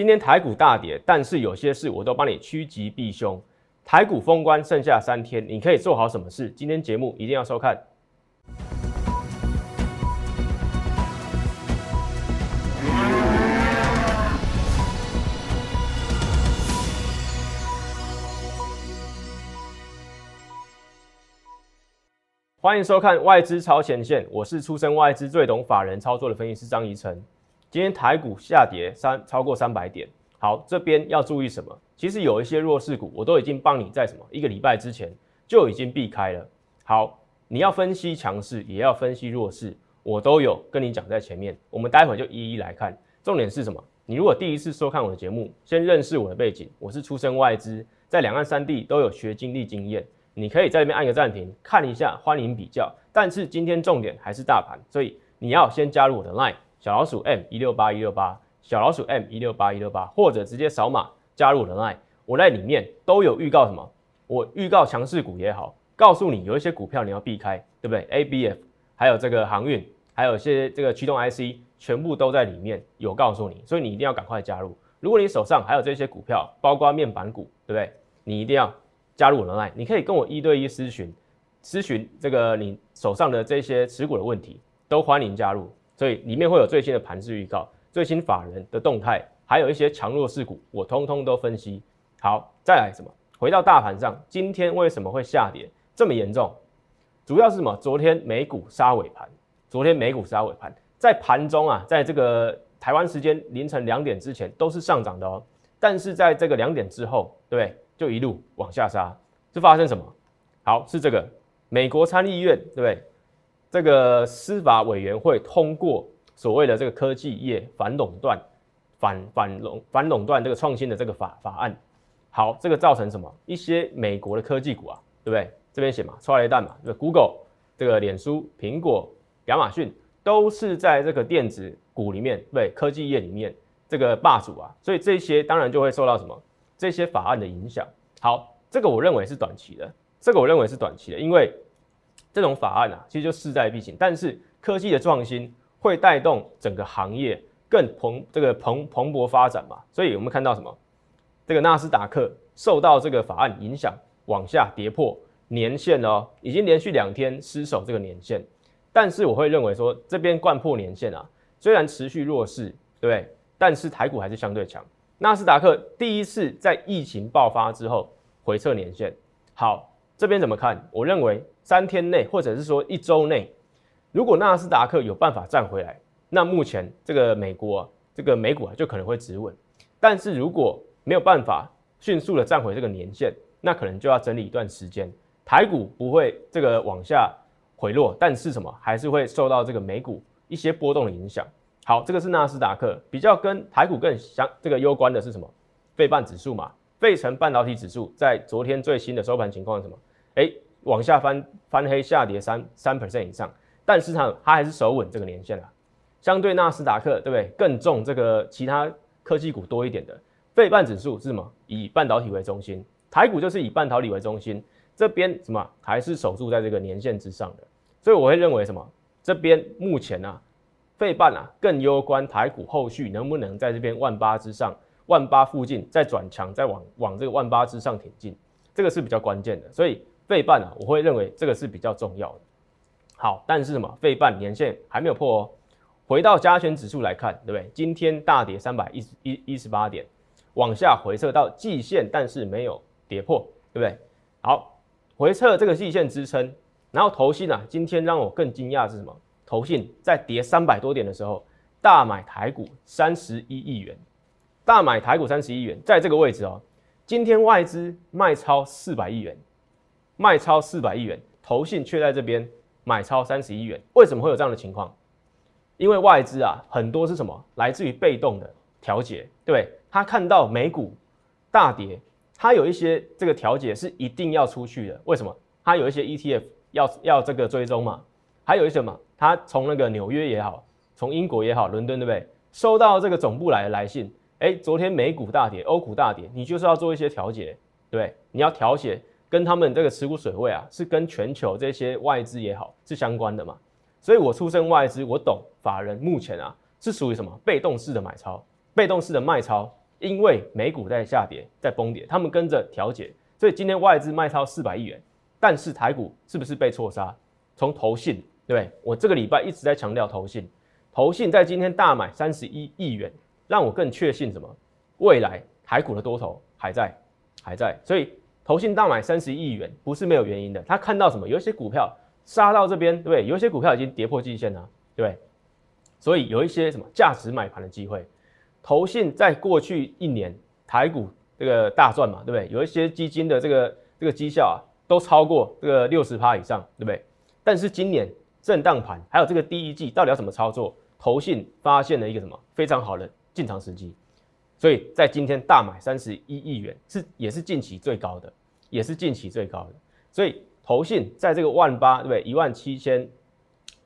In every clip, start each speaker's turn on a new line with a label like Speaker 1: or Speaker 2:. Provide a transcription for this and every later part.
Speaker 1: 今天台股大跌，但是有些事我都帮你趋吉避凶。台股封关剩下三天，你可以做好什么事？今天节目一定要收看。欢迎收看外资超前线，我是出身外资最懂法人操作的分析师张怡晨。今天台股下跌三超过三百点，好，这边要注意什么？其实有一些弱势股，我都已经帮你在什么一个礼拜之前就已经避开了。好，你要分析强势，也要分析弱势，我都有跟你讲在前面。我们待会就一一来看。重点是什么？你如果第一次收看我的节目，先认识我的背景，我是出身外资，在两岸三地都有学经历经验。你可以在这边按个暂停，看一下，欢迎比较。但是今天重点还是大盘，所以你要先加入我的 Line。小老鼠 M 一六八一六八，小老鼠 M 一六八一六八，或者直接扫码加入我的 Line，我在里面都有预告什么？我预告强势股也好，告诉你有一些股票你要避开，对不对？ABF 还有这个航运，还有一些这个驱动 IC，全部都在里面有告诉你，所以你一定要赶快加入。如果你手上还有这些股票，包括面板股，对不对？你一定要加入我的 Line，你可以跟我一对一咨询，咨询这个你手上的这些持股的问题，都欢迎加入。所以里面会有最新的盘势预告、最新法人的动态，还有一些强弱势股，我通通都分析。好，再来什么？回到大盘上，今天为什么会下跌这么严重？主要是什么？昨天美股杀尾盘，昨天美股杀尾盘，在盘中啊，在这个台湾时间凌晨两点之前都是上涨的哦，但是在这个两点之后，对不对？就一路往下杀，是发生什么？好，是这个美国参议院，对不对？这个司法委员会通过所谓的这个科技业反垄断、反反垄反垄断这个创新的这个法法案，好，这个造成什么？一些美国的科技股啊，对不对？这边写嘛，出来一弹嘛，这 Google、这个脸书、苹果、亚马逊都是在这个电子股里面，对科技业里面这个霸主啊，所以这些当然就会受到什么这些法案的影响。好，这个我认为是短期的，这个我认为是短期的，因为。这种法案啊，其实就势在必行。但是科技的创新会带动整个行业更蓬这个蓬蓬勃发展嘛？所以我们看到什么？这个纳斯达克受到这个法案影响，往下跌破年线哦，已经连续两天失守这个年线。但是我会认为说，这边贯破年线啊，虽然持续弱势，对不对？但是台股还是相对强。纳斯达克第一次在疫情爆发之后回撤年线，好，这边怎么看？我认为。三天内，或者是说一周内，如果纳斯达克有办法站回来，那目前这个美国这个美股啊就可能会止稳。但是如果没有办法迅速的站回这个年线，那可能就要整理一段时间。台股不会这个往下回落，但是什么还是会受到这个美股一些波动的影响。好，这个是纳斯达克比较跟台股更相这个攸关的是什么？费半指数嘛，费城半导体指数在昨天最新的收盘情况是什么？哎。往下翻翻黑下跌三三 percent 以上，但是它它还是守稳这个年限啊。相对纳斯达克，对不对？更重这个其他科技股多一点的，费半指数是什么？以半导体为中心，台股就是以半导体为中心，这边什么还是守住在这个年线之上的。所以我会认为什么？这边目前啊，费半啊更攸关台股后续能不能在这边万八之上，万八附近再转强，再往往这个万八之上挺进，这个是比较关键的。所以。费半啊，我会认为这个是比较重要的。好，但是什么？费半年线还没有破哦。回到加权指数来看，对不对？今天大跌三百一十一一十八点，往下回撤到季线，但是没有跌破，对不对？好，回撤这个季线支撑，然后投信啊，今天让我更惊讶是什么？投信在跌三百多点的时候，大买台股三十一亿元，大买台股三十亿元，在这个位置哦。今天外资卖超四百亿元。卖超四百亿元，投信却在这边买超三十亿元，为什么会有这样的情况？因为外资啊，很多是什么？来自于被动的调节，对不对？他看到美股大跌，他有一些这个调节是一定要出去的。为什么？他有一些 ETF 要要这个追踪嘛？还有一些什么？他从那个纽约也好，从英国也好，伦敦对不对？收到这个总部来的来信，哎，昨天美股大跌，欧股大跌，你就是要做一些调节，对，你要调节。跟他们这个持股水位啊，是跟全球这些外资也好是相关的嘛，所以我出身外资，我懂法人目前啊是属于什么被动式的买超，被动式的卖超，因为美股在下跌，在崩跌，他们跟着调节，所以今天外资卖超四百亿元，但是台股是不是被错杀？从投信，对对？我这个礼拜一直在强调投信，投信在今天大买三十一亿元，让我更确信什么？未来台股的多头还在，还在，所以投信大买三十亿元不是没有原因的。他看到什么？有一些股票杀到这边，对不对？有一些股票已经跌破季线了，对不对？所以有一些什么价值买盘的机会。投信在过去一年台股这个大赚嘛，对不对？有一些基金的这个这个绩效啊，都超过这个六十趴以上，对不对？但是今年震荡盘还有这个第一季到底要怎么操作？投信发现了一个什么非常好的进场时机，所以在今天大买三十一亿元，是也是近期最高的，也是近期最高的。所以投信在这个万八，对不对？一万七千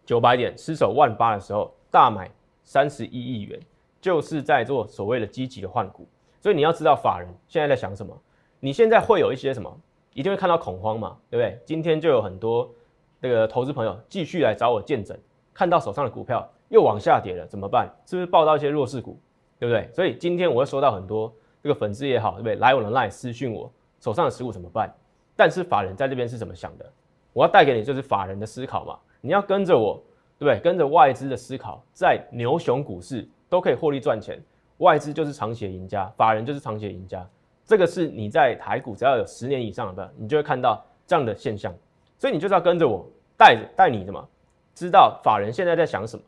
Speaker 1: 九百点失守万八的时候，大买三十一亿元。就是在做所谓的积极的换股，所以你要知道法人现在在想什么。你现在会有一些什么，一定会看到恐慌嘛，对不对？今天就有很多这个投资朋友继续来找我见证，看到手上的股票又往下跌了，怎么办？是不是报到一些弱势股，对不对？所以今天我会收到很多这个粉丝也好，对不对？来我的 line 私讯我手上的持股怎么办？但是法人在这边是怎么想的？我要带给你就是法人的思考嘛，你要跟着我，对不对？跟着外资的思考，在牛熊股市。都可以获利赚钱，外资就是长期的赢家，法人就是长期的赢家。这个是你在台股只要有十年以上的，你就会看到这样的现象。所以你就是要跟着我带着带你的嘛，知道法人现在在想什么。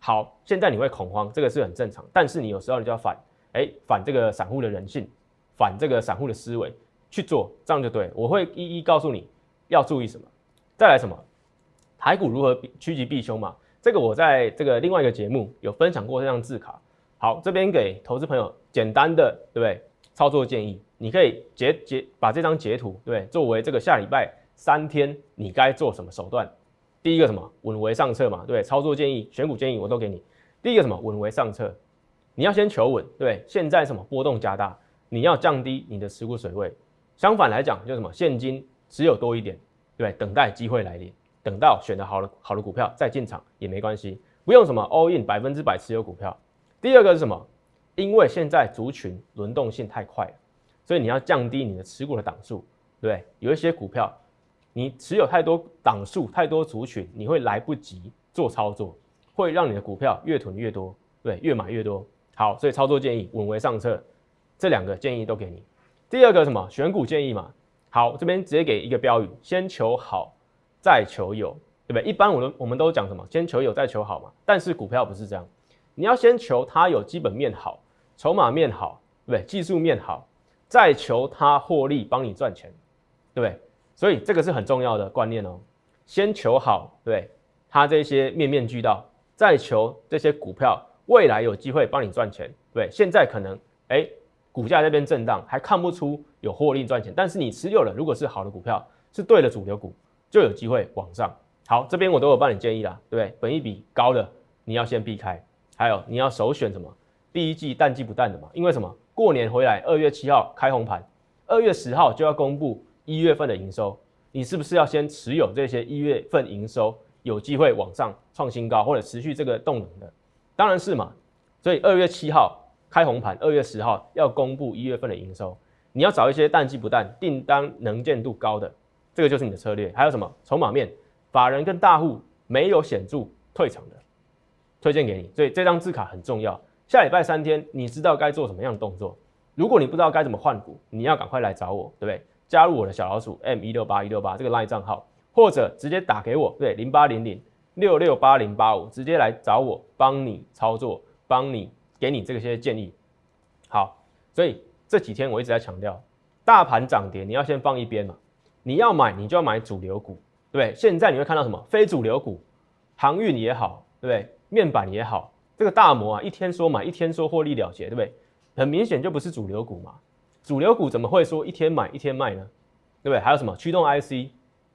Speaker 1: 好，现在你会恐慌，这个是很正常。但是你有时候你就要反，哎，反这个散户的人性，反这个散户的思维去做，这样就对。我会一一告诉你要注意什么，再来什么，台股如何趋吉避凶嘛。这个我在这个另外一个节目有分享过这张字卡，好，这边给投资朋友简单的对不对？操作建议，你可以截截把这张截图对不对？作为这个下礼拜三天你该做什么手段。第一个什么？稳为上策嘛，对，操作建议选股建议我都给你。第一个什么？稳为上策，你要先求稳，对，现在什么？波动加大，你要降低你的持股水位。相反来讲，就什么现金持有多一点，对，等待机会来临。等到选的好的好的股票再进场也没关系，不用什么 all in 百分之百持有股票。第二个是什么？因为现在族群轮动性太快了，所以你要降低你的持股的档数，对有一些股票你持有太多档数、太多族群，你会来不及做操作，会让你的股票越囤越多，对，越买越多。好，所以操作建议稳为上策，这两个建议都给你。第二个什么？选股建议嘛。好，这边直接给一个标语：先求好。再求有，对不对？一般我们我们都讲什么？先求有，再求好嘛。但是股票不是这样，你要先求它有基本面好，筹码面好，对不对？技术面好，再求它获利，帮你赚钱，对不对？所以这个是很重要的观念哦。先求好，对它这些面面俱到，再求这些股票未来有机会帮你赚钱，对现在可能哎股价这边震荡，还看不出有获利赚钱，但是你持有了，如果是好的股票，是对的主流股。就有机会往上。好，这边我都有帮你建议啦，对不对？本一比高的你要先避开，还有你要首选什么？第一季淡季不淡的嘛，因为什么？过年回来，二月七号开红盘，二月十号就要公布一月份的营收，你是不是要先持有这些一月份营收有机会往上创新高或者持续这个动能的？当然是嘛。所以二月七号开红盘，二月十号要公布一月份的营收，你要找一些淡季不淡、订单能见度高的。这个就是你的策略，还有什么筹码面，法人跟大户没有显著退场的，推荐给你。所以这张字卡很重要。下礼拜三天，你知道该做什么样的动作？如果你不知道该怎么换股，你要赶快来找我，对不对？加入我的小老鼠 M 一六八一六八这个 LINE 账号，或者直接打给我，对零八零零六六八零八五，直接来找我，帮你操作，帮你给你这些建议。好，所以这几天我一直在强调，大盘涨跌你要先放一边嘛。你要买，你就要买主流股，对不对？现在你会看到什么？非主流股，航运也好，对不对？面板也好，这个大摩啊，一天说买，一天说获利了结，对不对？很明显就不是主流股嘛。主流股怎么会说一天买一天卖呢？对不对？还有什么驱动 IC，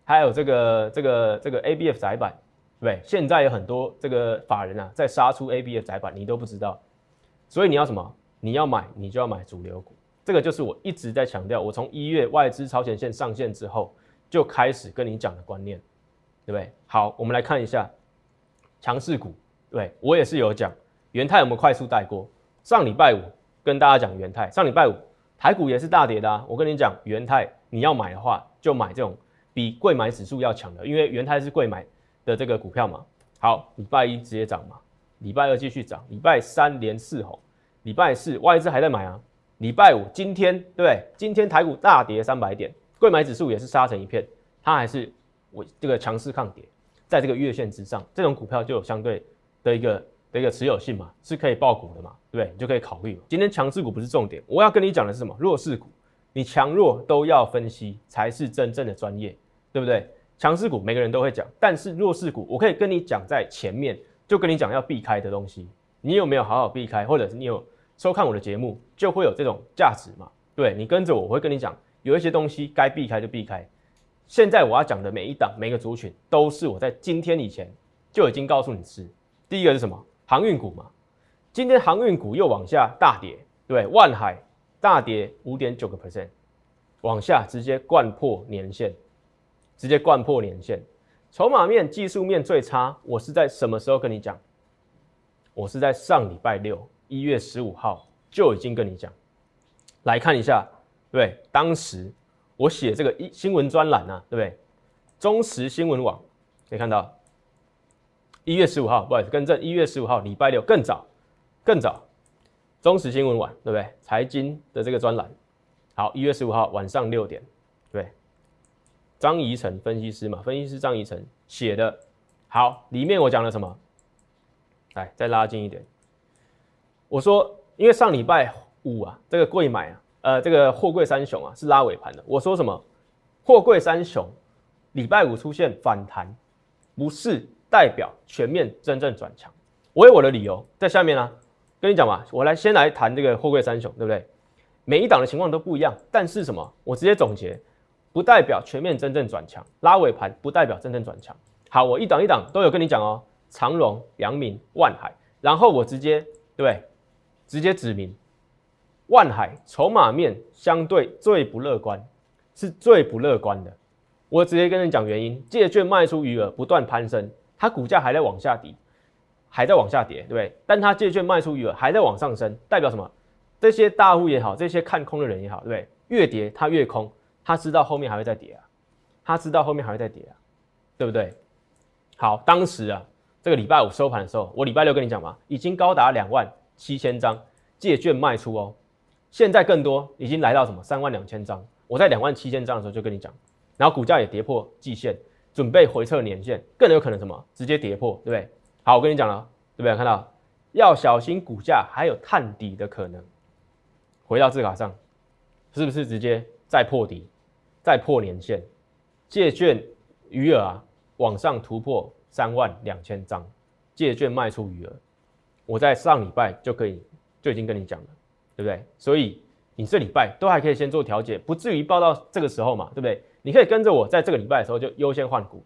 Speaker 1: 还有这个这个这个 ABF 窄板，对不对？现在有很多这个法人啊，在杀出 ABF 窄板，你都不知道。所以你要什么？你要买，你就要买主流股。这个就是我一直在强调，我从一月外资超前线上线之后就开始跟你讲的观念，对不对？好，我们来看一下强势股，对我也是有讲，元泰我们快速带过，上礼拜五跟大家讲元泰，上礼拜五台股也是大跌的啊。我跟你讲，元泰你要买的话，就买这种比贵买指数要强的，因为元泰是贵买的这个股票嘛。好，礼拜一直接涨嘛，礼拜二继续涨，礼拜三连四红，礼拜四外资还在买啊。礼拜五今天对不对？今天台股大跌三百点，贵买指数也是杀成一片，它还是我这个强势抗跌，在这个月线之上，这种股票就有相对的一个的一个持有性嘛，是可以爆股的嘛，对不对？你就可以考虑。今天强势股不是重点，我要跟你讲的是什么？弱势股，你强弱都要分析，才是真正的专业，对不对？强势股每个人都会讲，但是弱势股，我可以跟你讲在前面，就跟你讲要避开的东西，你有没有好好避开，或者是你有？收看我的节目就会有这种价值嘛？对你跟着我，我会跟你讲，有一些东西该避开就避开。现在我要讲的每一档、每个族群，都是我在今天以前就已经告诉你是。第一个是什么？航运股嘛。今天航运股又往下大跌，对，万海大跌五点九个 percent，往下直接灌破年线，直接灌破年线。筹码面、技术面最差，我是在什么时候跟你讲？我是在上礼拜六。一月十五号就已经跟你讲，来看一下，对，对当时我写这个一新闻专栏啊，对不对？中时新闻网可以看到，一月十五号，不好意思，更正，一月十五号礼拜六更早，更早，中时新闻网对不对？财经的这个专栏，好，一月十五号晚上六点，张怡晨分析师嘛，分析师张怡晨写的，好，里面我讲了什么？来，再拉近一点。我说，因为上礼拜五啊，这个贵买啊，呃，这个货柜三雄啊是拉尾盘的。我说什么？货柜三雄礼拜五出现反弹，不是代表全面真正转强。我有我的理由在下面啊，跟你讲嘛，我来先来谈这个货柜三雄，对不对？每一档的情况都不一样，但是什么？我直接总结，不代表全面真正转强，拉尾盘不代表真正转强。好，我一档一档都有跟你讲哦，长荣、阳明、万海，然后我直接对。直接指明，万海筹码面相对最不乐观，是最不乐观的。我直接跟你讲原因，借券卖出余额不断攀升，它股价还在往下跌，还在往下跌，对不对？但它借券卖出余额还在往上升，代表什么？这些大户也好，这些看空的人也好，对不对？越跌它越空，他知道后面还会再跌啊，他知道后面还会再跌啊，对不对？好，当时啊，这个礼拜五收盘的时候，我礼拜六跟你讲嘛，已经高达两万。七千张借券卖出哦，现在更多已经来到什么三万两千张。我在两万七千张的时候就跟你讲，然后股价也跌破季线，准备回撤年线，更有可能什么直接跌破，对不对？好，我跟你讲了，对不对？看到要小心股价还有探底的可能。回到字卡上，是不是直接再破底，再破年线？借券余额啊往上突破三万两千张，借券卖出余额。我在上礼拜就可以就已经跟你讲了，对不对？所以你这礼拜都还可以先做调节，不至于报到这个时候嘛，对不对？你可以跟着我在这个礼拜的时候就优先换股，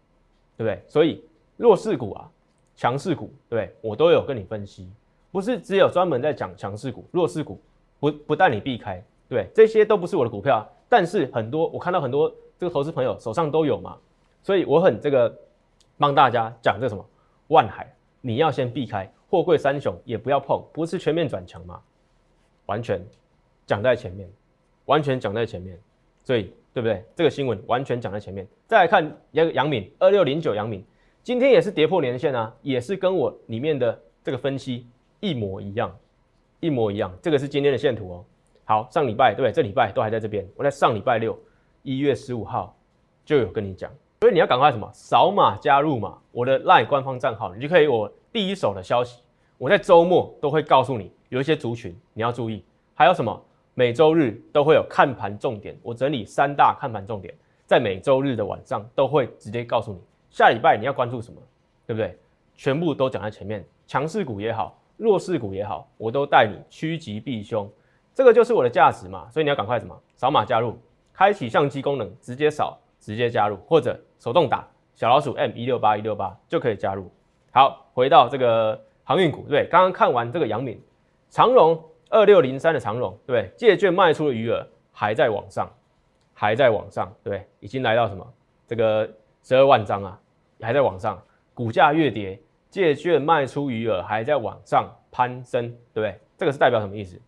Speaker 1: 对不对？所以弱势股啊、强势股，对不对？我都有跟你分析，不是只有专门在讲强势股、弱势股，不不带你避开，对这些都不是我的股票，但是很多我看到很多这个投资朋友手上都有嘛，所以我很这个帮大家讲这什么万海，你要先避开。货柜三雄也不要碰，不是全面转强吗？完全讲在前面，完全讲在前面，所以对不对？这个新闻完全讲在前面。再来看杨杨敏二六零九杨敏，今天也是跌破年线啊，也是跟我里面的这个分析一模一样，一模一样。这个是今天的线图哦。好，上礼拜对不对？这礼拜都还在这边。我在上礼拜六一月十五号就有跟你讲，所以你要赶快什么？扫码加入嘛，我的 LINE 官方账号，你就可以我第一手的消息。我在周末都会告诉你，有一些族群你要注意，还有什么？每周日都会有看盘重点，我整理三大看盘重点，在每周日的晚上都会直接告诉你，下礼拜你要关注什么，对不对？全部都讲在前面，强势股也好，弱势股也好，我都带你趋吉避凶，这个就是我的价值嘛。所以你要赶快什么？扫码加入，开启相机功能，直接扫，直接加入，或者手动打小老鼠 M 一六八一六八就可以加入。好，回到这个。航运股对，刚刚看完这个阳明、长荣二六零三的长荣对，借券卖出的余额还在往上，还在往上对，已经来到什么这个十二万张啊，还在往上，股价越跌，借券卖出余额还在往上攀升，对不对？这个是代表什么意思？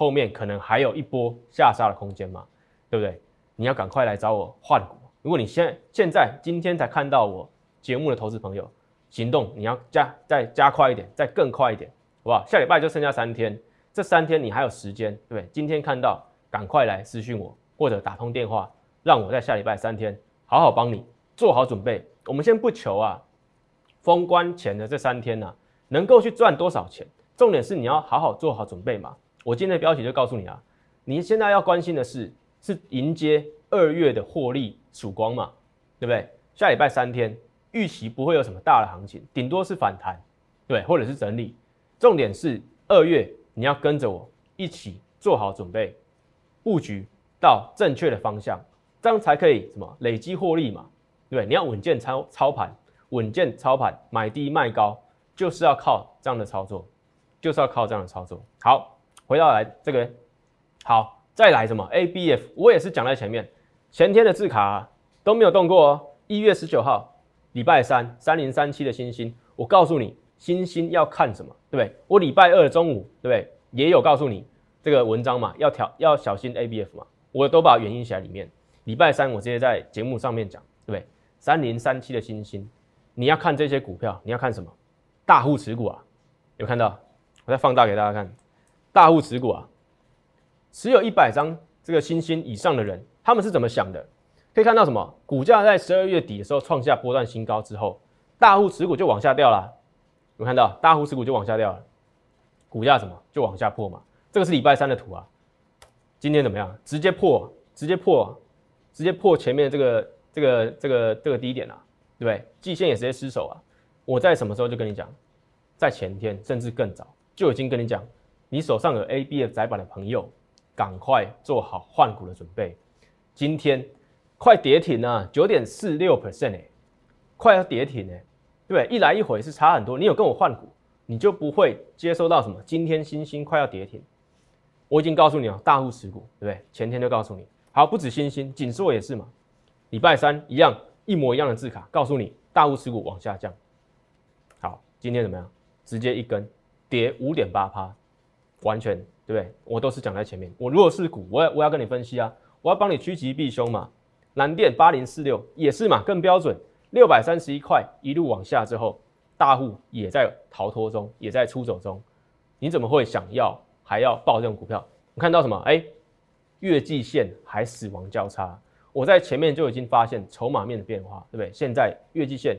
Speaker 1: 后面可能还有一波下杀的空间嘛，对不对？你要赶快来找我换股。如果你现现在今天才看到我节目的投资朋友，行动你要加再加快一点，再更快一点，好不好？下礼拜就剩下三天，这三天你还有时间，对不对？今天看到赶快来私讯我，或者打通电话，让我在下礼拜三天好好帮你做好准备。我们先不求啊，封关前的这三天呢，能够去赚多少钱？重点是你要好好做好准备嘛。我今天的标题就告诉你啊，你现在要关心的是，是迎接二月的获利曙光嘛，对不对？下礼拜三天预期不会有什么大的行情，顶多是反弹，对，或者是整理。重点是二月你要跟着我一起做好准备，布局到正确的方向，这样才可以什么累积获利嘛，对不对？你要稳健操操盘，稳健操盘，买低卖高，就是要靠这样的操作，就是要靠这样的操作。好。回到来这个好，再来什么 A B F，我也是讲在前面，前天的字卡都没有动过哦。一月十九号，礼拜三，三零三七的星星，我告诉你，星星要看什么，对不对？我礼拜二中午，对不对？也有告诉你这个文章嘛，要调要小心 A B F 嘛，我都把原因写在里面。礼拜三我直接在节目上面讲，对不对？三零三七的星星，你要看这些股票，你要看什么？大户持股啊，有看到？我再放大给大家看。大户持股啊，持有一百张这个星星以上的人，他们是怎么想的？可以看到什么？股价在十二月底的时候创下波段新高之后，大户持股就往下掉了。有看到大户持股就往下掉了，股价什么就往下破嘛？这个是礼拜三的图啊。今天怎么样？直接破，直接破，直接破前面这个这个这个这个低点啊，对不对？季线也直接失守啊。我在什么时候就跟你讲？在前天甚至更早就已经跟你讲。你手上有 A、B、F 窄板的朋友，赶快做好换股的准备。今天快跌停了，九点四六 percent 哎，快要跌停哎，对不对？一来一回是差很多。你有跟我换股，你就不会接收到什么。今天星星快要跌停，我已经告诉你了，大户持股，对不对？前天就告诉你，好，不止星星，锦硕也是嘛。礼拜三一样，一模一样的字卡，告诉你大户持股往下降。好，今天怎么样？直接一根跌五点八趴。完全对不对？我都是讲在前面。我如果是股，我要我要跟你分析啊，我要帮你趋吉避凶嘛。蓝电八零四六也是嘛，更标准，六百三十一块一路往下之后，大户也在逃脱中，也在出走中。你怎么会想要还要报这种股票？你看到什么？哎，月季线还死亡交叉。我在前面就已经发现筹码面的变化，对不对？现在月季线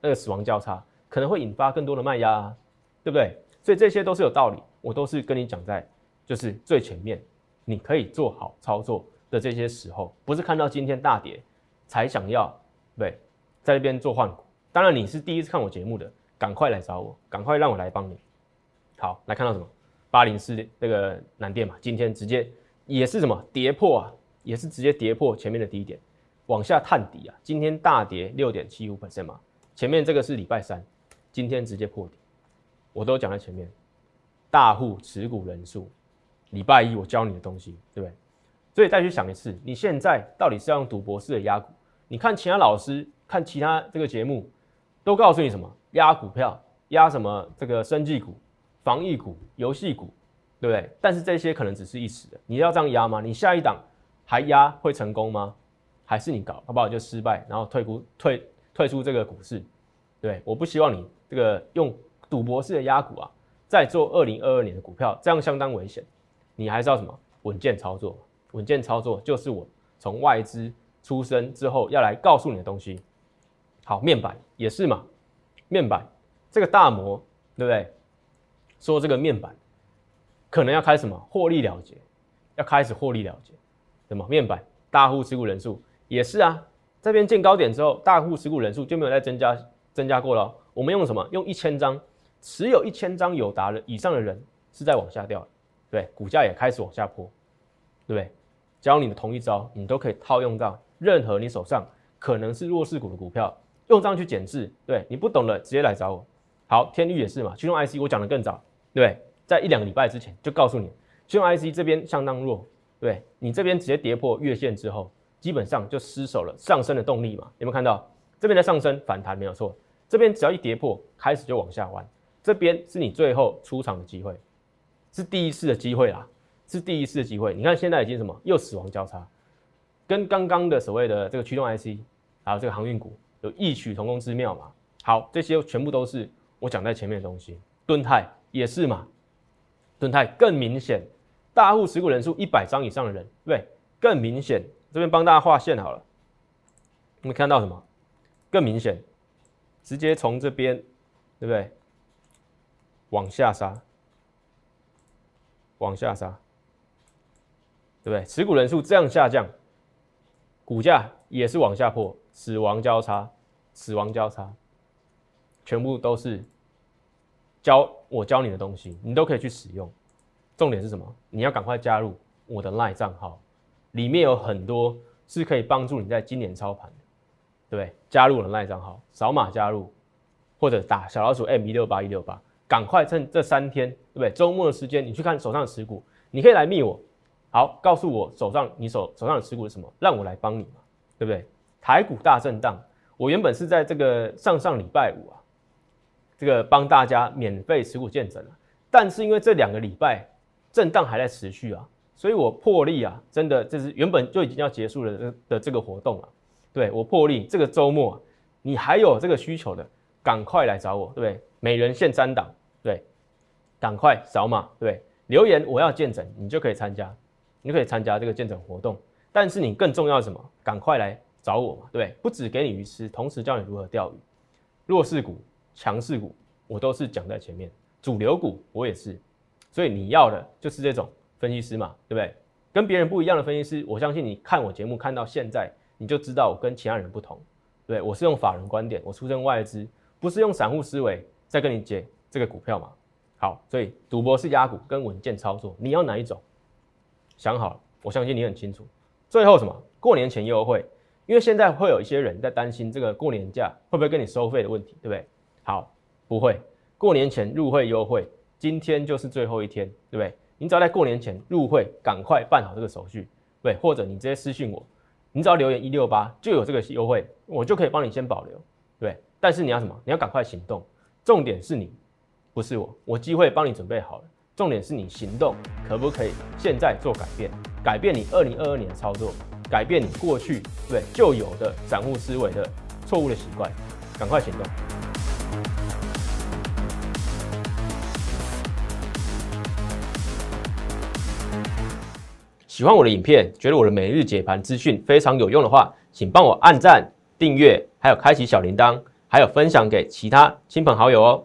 Speaker 1: 那个死亡交叉可能会引发更多的卖压，对不对？所以这些都是有道理。我都是跟你讲在，就是最前面，你可以做好操作的这些时候，不是看到今天大跌才想要对，在那边做换股。当然你是第一次看我节目的，赶快来找我，赶快让我来帮你。好，来看到什么？八零四这个南电嘛，今天直接也是什么跌破啊，也是直接跌破前面的低点，往下探底啊。今天大跌六点七五百分嘛，前面这个是礼拜三，今天直接破底，我都讲在前面。大户持股人数，礼拜一我教你的东西，对不对？所以再去想一次，你现在到底是要用赌博式的压股？你看其他老师看其他这个节目，都告诉你什么？压股票，压什么？这个生技股、防疫股、游戏股，对不对？但是这些可能只是一时的，你要这样压吗？你下一档还压会成功吗？还是你搞好不好就失败，然后退股退退出这个股市？对，我不希望你这个用赌博式的压股啊。在做二零二二年的股票，这样相当危险。你还是要什么稳健操作？稳健操作就是我从外资出生之后要来告诉你的东西。好，面板也是嘛，面板这个大摩对不对？说这个面板可能要开什么获利了结，要开始获利了结，什么面板大户持股人数也是啊。这边见高点之后，大户持股人数就没有再增加增加过了。我们用什么？用一千张。持有一千张友达的以上的人是在往下掉，对，股价也开始往下坡，对不对？教你的同一招，你都可以套用到任何你手上可能是弱势股的股票，用这样去减质。对你不懂的，直接来找我。好，天域也是嘛，驱动 IC 我讲的更早，对，在一两个礼拜之前就告诉你，驱动 IC 这边相当弱，对你这边直接跌破月线之后，基本上就失守了上升的动力嘛。有没有看到这边的上升反弹没有错？这边只要一跌破，开始就往下弯。这边是你最后出场的机会，是第一次的机会啦。是第一次的机会。你看现在已经什么又死亡交叉，跟刚刚的所谓的这个驱动 IC，还有这个航运股有异曲同工之妙嘛？好，这些全部都是我讲在前面的东西。盾泰也是嘛，盾泰更明显，大户持股人数一百张以上的人，对不对？更明显，这边帮大家画线好了，你们看到什么？更明显，直接从这边，对不对？往下杀，往下杀，对不对？持股人数这样下降，股价也是往下破，死亡交叉，死亡交叉，全部都是教我教你的东西，你都可以去使用。重点是什么？你要赶快加入我的赖账号，里面有很多是可以帮助你在今年操盘的，对不对？加入了赖账号，扫码加入，或者打小老鼠 M 一六八一六八。赶快趁这三天，对不对？周末的时间，你去看手上的持股，你可以来密我，好，告诉我手上你手手上的持股是什么，让我来帮你嘛，对不对？台股大震荡，我原本是在这个上上礼拜五啊，这个帮大家免费持股见证了，但是因为这两个礼拜震荡还在持续啊，所以我破例啊，真的这是原本就已经要结束了的这个活动啊，对我破例这个周末，你还有这个需求的，赶快来找我，对不对？每人限三档。对，赶快扫码，对，留言我要见诊，你就可以参加，你可以参加这个见诊活动。但是你更重要什么？赶快来找我嘛，对，不止给你鱼吃，同时教你如何钓鱼。弱势股、强势股，我都是讲在前面。主流股我也是，所以你要的就是这种分析师嘛，对不对？跟别人不一样的分析师，我相信你看我节目看到现在，你就知道我跟其他人不同。对我是用法人观点，我出身外资，不是用散户思维在跟你解。这个股票嘛，好，所以赌博是压股跟稳健操作，你要哪一种？想好了，我相信你很清楚。最后什么？过年前优惠，因为现在会有一些人在担心这个过年假会不会跟你收费的问题，对不对？好，不会，过年前入会优惠，今天就是最后一天，对不对？你只要在过年前入会，赶快办好这个手续，对，或者你直接私信我，你只要留言一六八就有这个优惠，我就可以帮你先保留，对。但是你要什么？你要赶快行动，重点是你。不是我，我机会帮你准备好了。重点是你行动，可不可以现在做改变？改变你二零二二年的操作，改变你过去对就有的散户思维的错误的习惯，赶快行动。喜欢我的影片，觉得我的每日解盘资讯非常有用的话，请帮我按赞、订阅，还有开启小铃铛，还有分享给其他亲朋好友哦。